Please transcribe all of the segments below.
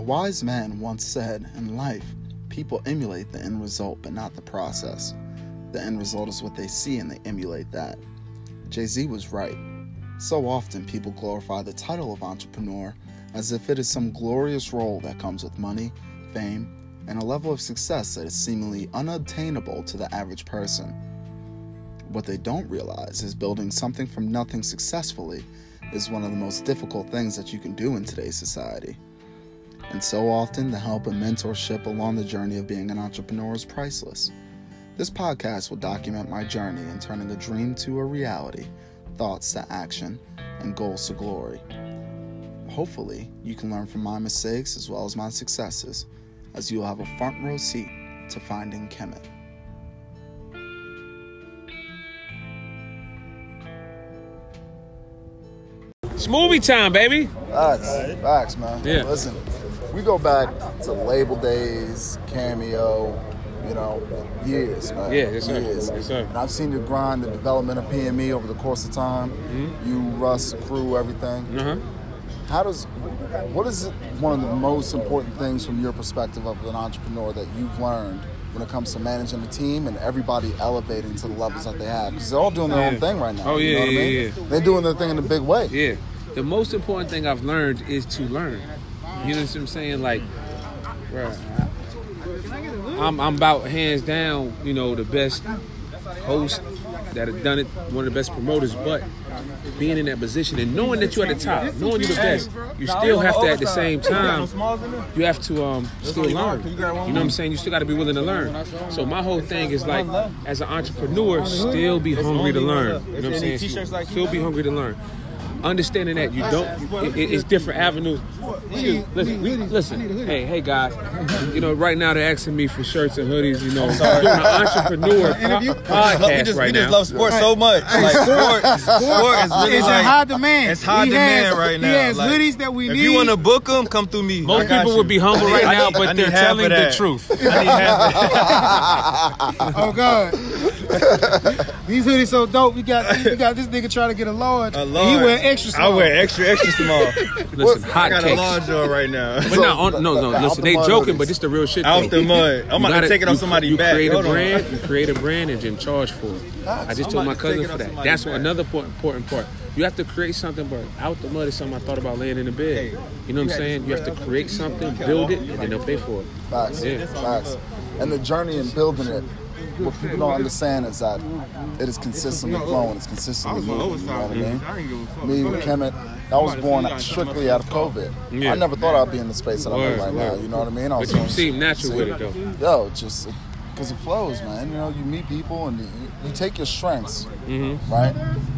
A wise man once said, in life, people emulate the end result, but not the process. The end result is what they see and they emulate that. Jay Z was right. So often, people glorify the title of entrepreneur as if it is some glorious role that comes with money, fame, and a level of success that is seemingly unobtainable to the average person. What they don't realize is building something from nothing successfully is one of the most difficult things that you can do in today's society. And so often, the help and mentorship along the journey of being an entrepreneur is priceless. This podcast will document my journey in turning a dream to a reality, thoughts to action, and goals to glory. Hopefully, you can learn from my mistakes as well as my successes, as you will have a front row seat to finding Kemet. It's movie time, baby. Facts, facts, man. Yeah. Listen, we go back to label days, cameo, you know, years, man. Yeah, yes, sir. Years. Yes, sir. And I've seen you grind the development of PME over the course of time. Mm-hmm. You, Russ, crew, everything. Huh. How does, what is one of the most important things from your perspective of an entrepreneur that you've learned when it comes to managing a team and everybody elevating to the levels that they have? Because they're all doing their own thing right now. Oh, you yeah, know what I yeah, mean? yeah. They're doing their thing in a big way. Yeah. The most important thing I've learned is to learn. You know what I'm saying? Like, I- I'm, I'm about hands down, you know, the best host that have done it, one of the best promoters, but being in that position and knowing that you're at the top, knowing you're the best, you still have to at the same time, you have to um, still learn. You know what I'm saying? You still got to be willing to learn. So my whole thing is like, as an entrepreneur, still be hungry to learn. You know what I'm saying? Still be hungry to learn. Understanding that you don't, it, it- it's different avenues. Excuse- Listen, we- listen, hey, hey guys, you know, right now they're asking me for shirts and hoodies. You know, I'm doing an entrepreneur po- We podcast just, right we just now. love sports so much. Like sport, sport is really It's like in high demand. It's high He demand has- right now. He has Like, hoodies that we if need. you want to book them, come through me. Most people you. would be humble right now, but they're telling the truth. I need half of oh God, these hoodies so dope. We got we got this nigga trying to get a large. a and large. He wear extra small. I wear extra, extra small. Listen, hot I hot got a large on right now. But no, on, no, no. Out Listen, the they joking, hoodies. but this the real shit. Out though. the mud. I'm You about to take it off you- somebody's you back. create Hold a on. brand, you create a brand, and then charge for it. I just I'm told my to cousin for that. That's back. another important, important part. You have to create something, but out the mud is something I thought about laying in the bed. You know what I'm saying? You have to create something, build it, and then they'll pay for it. Facts. Yeah. Facts. And the journey in building it, what people don't understand is that it is consistently flowing, it's consistently moving. You know what I mean? Me, Kemet, I was born strictly out of COVID. Yeah. I never thought I'd be in the space that I'm in right now. You know what I mean? I But was you seem natural with it, though. Yo, just because it flows, man. You know, you meet people and you, you take your strengths, Mm-hmm. right?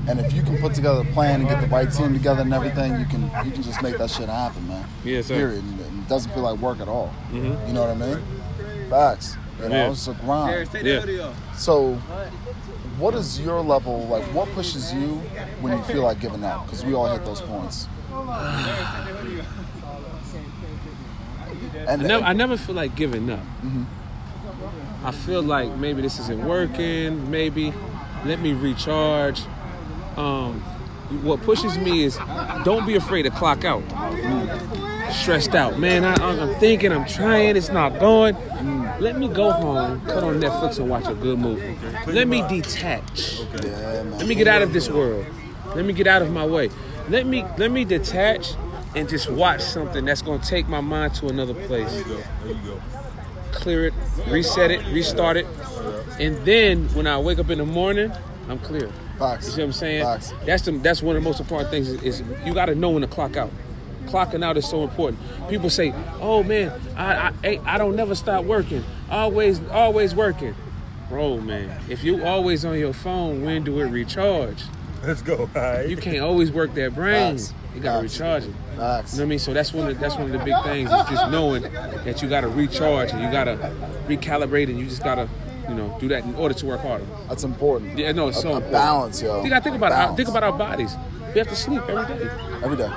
And if you can put together a plan and get the right team together and everything, you can you can just make that shit happen, man. Yes, sir. Period. And it doesn't feel like work at all. You know what I mean? Facts. You know, Yeah. it's a grind. Yeah. So, what is your level like? What pushes you when you feel like giving up? Because we all hit those points. And I never, I never feel like giving up. I feel like maybe this isn't working. Maybe let me recharge. Um, what pushes me is don't be afraid to clock out. Stressed out, man. I, I'm thinking, I'm trying, it's not going. Mm. Let me go home, cut on Netflix, and watch a good movie. Let me detach. yeah. Let me get out of this world. Let me get out of my way. Let me let me detach and just watch something that's gonna take my mind to another place. There you go. Clear it, reset it, restart it, and then when I wake up in the morning, I'm clear. Facts. You see what I'm saying? Facts. That's the that's one of the most important things is, is you got to know when to clock out. Clocking out is so important. People say, "Oh man, I I, I don't never stop working. Always always working." Bro, man, if you always on your phone, when do it recharge? Let's go. All You can't always work that brain. Facts. You gotta Facts. recharge it. Facts. You know what I mean? So that's one of that's one of the big things is just knowing that you gotta recharge and you gotta recalibrate and you just gotta, you know, do that in order to work harder. That's important. Yeah, no, it's so a, a important. balance, yo. You gotta think about our, Balance. think about our bodies. We have to sleep every day. every day.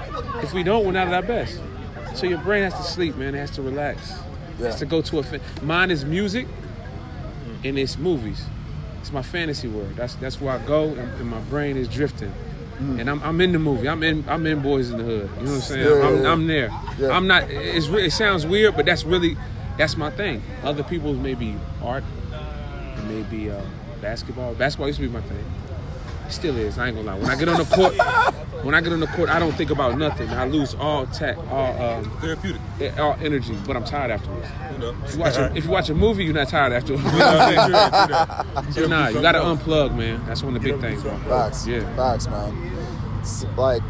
If we don't, we're not at our best. So your brain has to sleep, man. It has to relax. It Yeah. has to go to a. Fa- Mine is music, and it's movies. It's my fantasy world. That's that's where I go, and, and my brain is drifting. And I'm, I'm in the movie. I'm in I'm in Boys in the Hood. You know what I'm saying? Yeah, I'm, yeah. I'm there. I'm not. It's it sounds weird, but that's really that's my thing. Other people's maybe art, maybe uh, basketball. Basketball used to be my thing. It still is. I ain't gonna lie. When I get on the court, when I get on the court, I don't think about nothing. I lose all tech, all um, Therapeutic. all energy, but I'm tired afterwards. You know. If you watch a, if you watch a movie, you're not tired afterwards. You know what so nah, you gotta unplug, man. That's one of the big things, bro. Facts. Yeah. Facts, man. It's like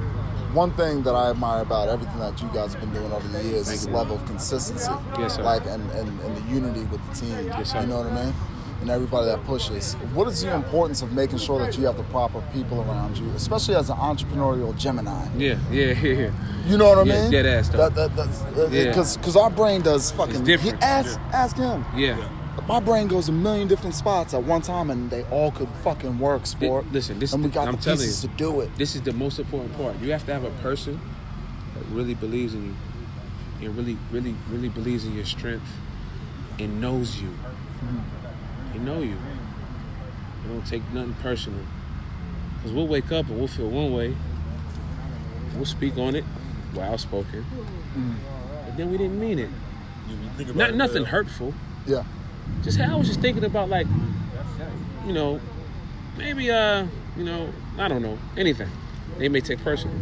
one thing that I admire about everything that you guys have been doing over the years is the level of consistency. Yes, sir. Like and, and, and the unity with the team. Yes, sir. You know what I mean? And everybody that pushes. What is the importance of making sure that you have the proper people around you, especially as an entrepreneurial Gemini? Yeah, yeah, yeah, yeah. You know what I Yeah, mean? dead ass, though. That, that, that's, uh, Yeah. Because because our brain does fucking. different. Ask, ask him. Yeah. My brain goes a million different spots at one time, and they all could fucking work, sport. listen, this and we got I'm the pieces you. to do it. This is the most important part. You have to have a person that really believes in you, and really, really, really believes in your strength, and knows you. Mm-hmm. They know you. They don't take nothing personal. Cause we'll wake up and we'll feel one way. We'll speak on it. We're outspoken. But then we didn't mean it. You think about Not it, nothing uh, hurtful. Yeah. just I was just thinking about like, you know, maybe uh, you know, I don't know, anything. They may take personal,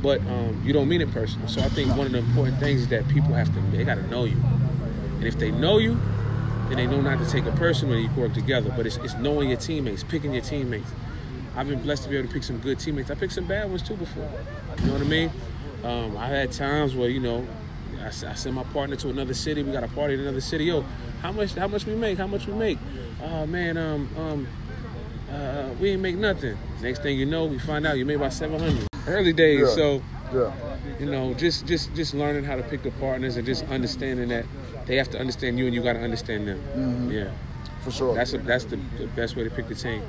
but um, you don't mean it personal. So I think one of the important things is that people have to they got to know you, and if they know you, then they know not to take it personal. and You work together. But it's, it's knowing your teammates, picking your teammates. I've been blessed to be able to pick some good teammates. I picked some bad ones too before. You know what I mean? Um, I had times where you know I send my partner to another city. We got a party in another city. Yo, how much? How much we make? How much we make? Oh man, um, um, uh, we ain't make nothing. Next thing you know, we find out you made about seven hundred. Early days, Yeah. so Yeah. you know, just just just learning how to pick the partners and just understanding that they have to understand you and you got to understand them. Mm-hmm. Yeah, For sure. that's a, that's the, the best way to pick the team.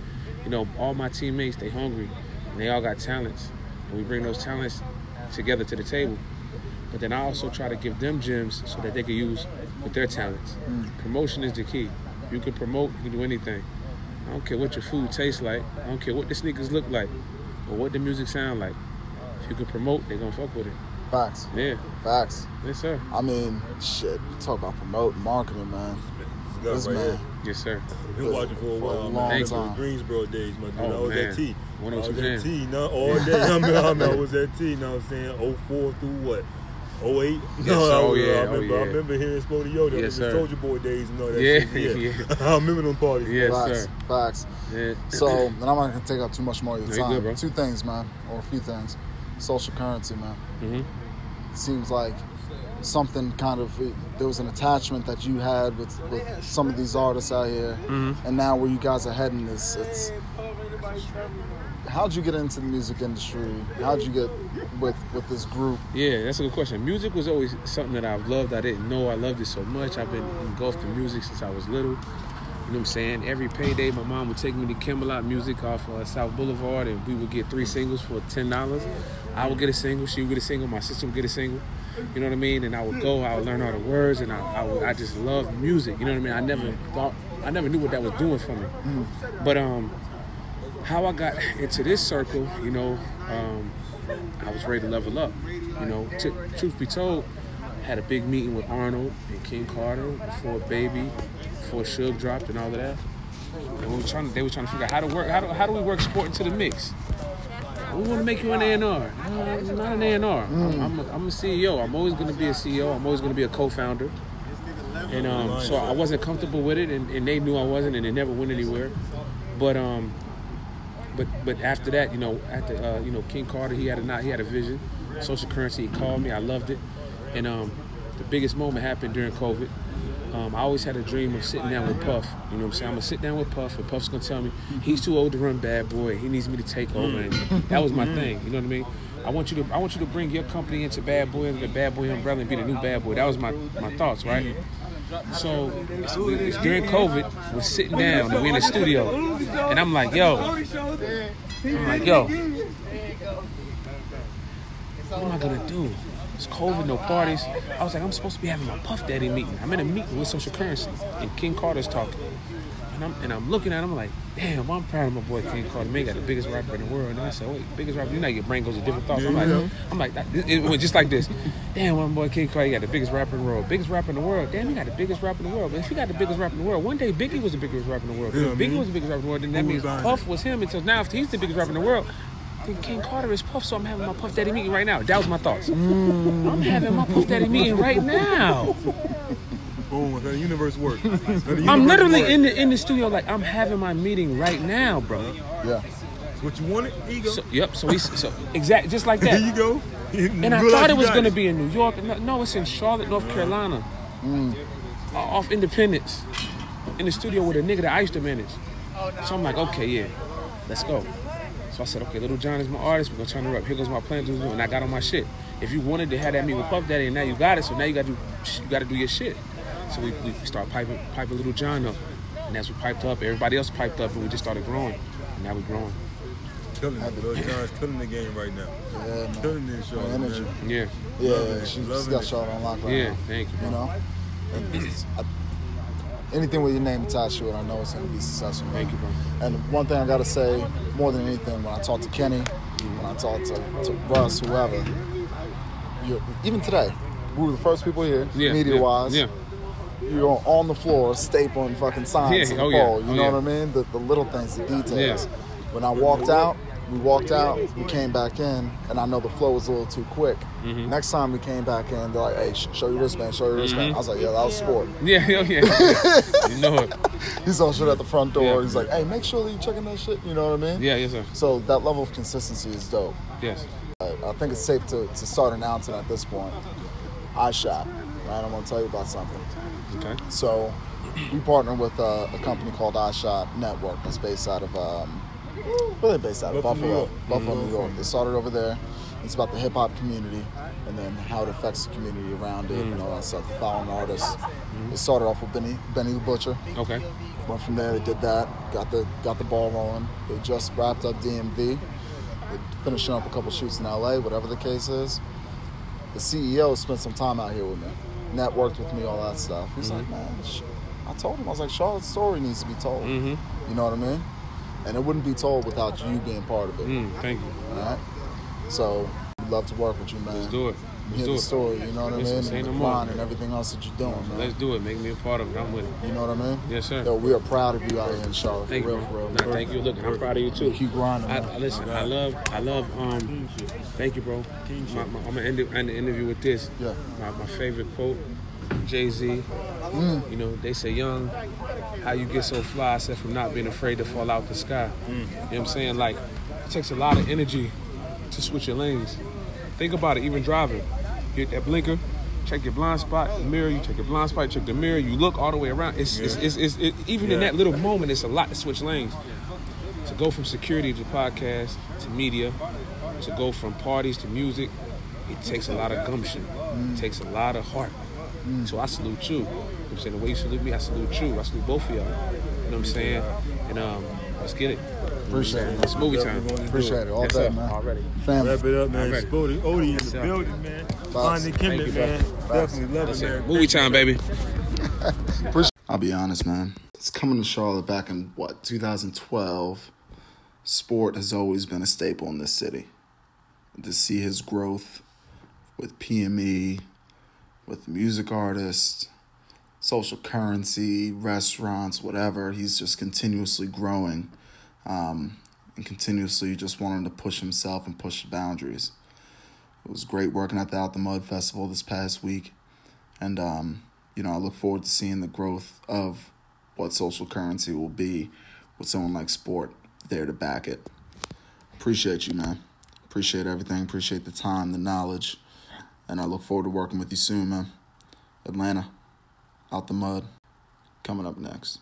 You know, all my teammates they hungry and they all got talents, and we bring those talents together to the table. But then I also try to give them gems so that they can use with their talents. Mm. Promotion is the key. You can promote, you can do anything. I don't care what your food tastes like. I don't care what the sneakers look like or what the music sound like. If you can promote, they're gonna fuck with it. Facts. Yeah, Facts. yes sir. I mean, shit. Talk about promoting, marketing, man. This This right man. here. Yes sir. Been watching for a For a while, long man. Thank I remember time. Greensboro days, my dude. Oh, I was man. at T. I was 102 at T, no, all day. I mean, I, mean, I was at T, you know what I'm saying? 04 through what? 08? Yes, I, oh, was- yeah, I oh, remember, I yeah. remember hearing Spody Yoda. Yes, the sir. Soldier Boy days and all that Yeah, shit. yeah. yeah. I remember them parties. Yes, Facts. sir. Facts. Yeah. So, and I'm not gonna take up too much more of your No, you time. good, bro. Two things, man, or a few things. Social currency, man. Mhm. It seems like something kind of there was an attachment that you had with, with some of these artists out here, Mm-hmm. and now where you guys are heading is it's. How'd you get into the music industry? How'd you get with with this group? Yeah, that's a good question. Music was always something that I've loved. I didn't know I loved it so much. I've been engulfed in music since I was little. You know what I'm saying? Every payday, my mom would take me to Camelot Music off uh, South Boulevard, and we would get three singles for ten dollars. I would get a single, she would get a single, my sister would get a single. You know what I mean? And I would go, I would learn all the words, and I, I, would, I just loved music. You know what I mean? I never thought, I never knew what that was doing for me. But um, how I got into this circle, you know, um, I was ready to level up. You know, t- truth be told, had a big meeting with Arnold and King Carter before Baby, before Suge dropped and all of that. And we were trying they were trying to figure out how to work, how do, how do we work sport into the mix? We want to make you an A&R. No, I'm not an A&R. I'm, I'm, a, I'm a CEO. I'm always going to be a CEO. I'm always going to be a co-founder. And um, so I wasn't comfortable with it, and, and they knew I wasn't, and it never went anywhere. But um, but but after that, you know, after uh, you know King Carter, he had a not he had a vision. Social currency, he called me. I loved it, and um, the biggest moment happened during COVID. Um, I always had a dream of sitting down with Puff. You know what I'm saying? I'm gonna sit down with Puff, and Puff's gonna tell me he's too old to run Bad Boy. He needs me to take over, and that was my thing. You know what I mean? I want you to I want you to bring your company into Bad Boy under the Bad Boy umbrella and be the new Bad Boy. That was my my thoughts, right? So it's, it's during COVID, we're sitting down and we're in the studio, and I'm like, yo, I'm like, yo, what am I gonna do? It's COVID, no parties. I was like, I'm supposed to be having my Puff Daddy meeting. I'm in a meeting with Social Currency, and King Carter's talking. And I'm and I'm looking at him like, damn, I'm proud of my boy King Carter. Man, he got the biggest rapper in the world. And I said, wait, biggest rapper? You know, your brain goes to different thoughts. I'm like, I'm like, it, went just like this. Damn, my boy King Carter, he got the biggest rapper in the world. Biggest rapper in the world. Damn, he got the biggest rapper in the world. But if he got the biggest rapper in the world, one day Biggie was the biggest rapper in the world. If Biggie was the biggest rapper in the world, then that means Puff was him. Until now, if he's the biggest rapper in the world. Then King Carter is Puff, so I'm having my Puff Daddy meeting right now. That was my thoughts. I'm having my Puff Daddy meeting right now. Boom, that's how the universe works. I'm literally in the in the studio like I'm having my meeting right now, bro. Yeah. What you wanted? Here you go. So, yep. So we so exact just like that. Here you that. go. And I thought it was gonna be in New York. No, no, it's in Charlotte, North Carolina, Uh, off Independence, in the studio with a nigga that I used to manage. So I'm like, okay, yeah, let's go. So I said, okay, Little John is my artist. We're gonna turn her up. Here goes my plan. And I got on my shit. If you wanted to have that meet with Puff Daddy, and now you got it, so now you got to you got to do your shit. So we, we start piping piping Little John up, and as we piped up, everybody else piped up, and we just started growing. And now we're growing. Killing it. Lil John's killing the game right now. Yeah, man. Killing this show. Energy. Man. Yeah, Yeah, yeah, she, she's loving got shot on lock right yeah. now. Thank you, You know? And I- anything with your name attached to it, I know it's going to be successful. man. Thank you, bro. And one thing I got to say, more than anything, when I talk to Kenny, when I talk to, to Russ, whoever, you're, even today, we were the first people here, Yeah, media yeah. You're on the floor stapling fucking signs Yeah, to the oh, pole. You oh, know what I mean? The, the little things, the details. When I walked out, we walked out, we came back in, and I know the flow was a little too quick. Mm-hmm. Next time we came back in, they're like, hey, show your wristband, show your wristband. I was like, yeah, that was sport. Yeah, oh, yeah, yeah. you know it. He's all shit at the front door. Yeah. He's like, hey, make sure that you checking that shit. You know what I mean? Yeah, yes, sir. So that level of consistency is dope. Yes. I, I think it's safe to, to start announcing at this point. I shot, right? I'm gonna tell you about something. Okay. So we partner with uh, a company called iShot Network that's based out of um, are they based out of Buffalo, New Buffalo, York. Buffalo. New York. They started over there. It's about the hip hop community and then how it affects the community around it and all that stuff. The following artists. Mm-hmm. It started off with Benny Benny the Butcher. Okay. Went from there. They did that. Got the got the ball rolling. They just wrapped up DMV. They're finishing up a couple shoots in LA. Whatever the case is. The CEO spent some time out here with me. Networked with me, all that stuff. He's like, mm-hmm. man. I told him I was like, Charlotte's story needs to be told. Mm-hmm. You know what I mean? And it wouldn't be told without you being part of it. Mm, thank you. All right. So we'd love to work with you, man. Let's do it. Hear Let's do the it. story. You know what Listen, I mean? And no the more. grind and everything else that you're doing, man. Let's do it. Make me a part of it. I'm with it. You know what I mean? Yes, sir. Yo, we are proud of you out here in Charlotte. Thank for you. real, for real. Nah, thank you. Look, I'm proud of you too. Keep grinding, I, man. I- listen, I love, I love. Um, thank you, bro. My, my, I'm gonna end, it, end the interview with this. Yeah. My, my favorite quote, Jay Z. Mm. You know, they say, "Young, how you get so fly?" I said, "From not being afraid to fall out the sky." Mm. You know what I'm saying? Like, it takes a lot of energy to switch your lanes. Think about it. Even driving, you hit that blinker. Check your blind spot, the mirror. You check your blind spot, check the mirror. You look all the way around. It's, it's, it's, it's it, even in that little moment, it's a lot to switch lanes to go from security to podcast to media to go from parties to music it takes a lot of gumption it takes a lot of heart so i salute you. you know what i'm saying the way you salute me i salute you i salute both of y'all you know what i'm saying and um let's get it Appreciate it. it's movie time Definitely gonna Appreciate it. All yes, day, sir. man. already Family. Wrap it up, man. Alright. Sporty Odie in the sir. building, man. Facts. Finding Thank Kemet, you, bro. man. Definitely love That's it, it. man. movie time baby I'll be honest, man. It's coming to Charlotte back in what 2012. Sport has always been a staple in this city. To see his growth with PME, with music artists, social currency, restaurants, whatever, he's just continuously growing, um, and continuously just wanting to push himself and push the boundaries. It was great working at the Out the Mud Festival this past week, and um, you know, I look forward to seeing the growth of what social currency will be with someone like Sport there to back it. Appreciate you, man. Appreciate everything. Appreciate the time, the knowledge. And I look forward to working with you soon, man. Atlanta, out the mud, coming up next.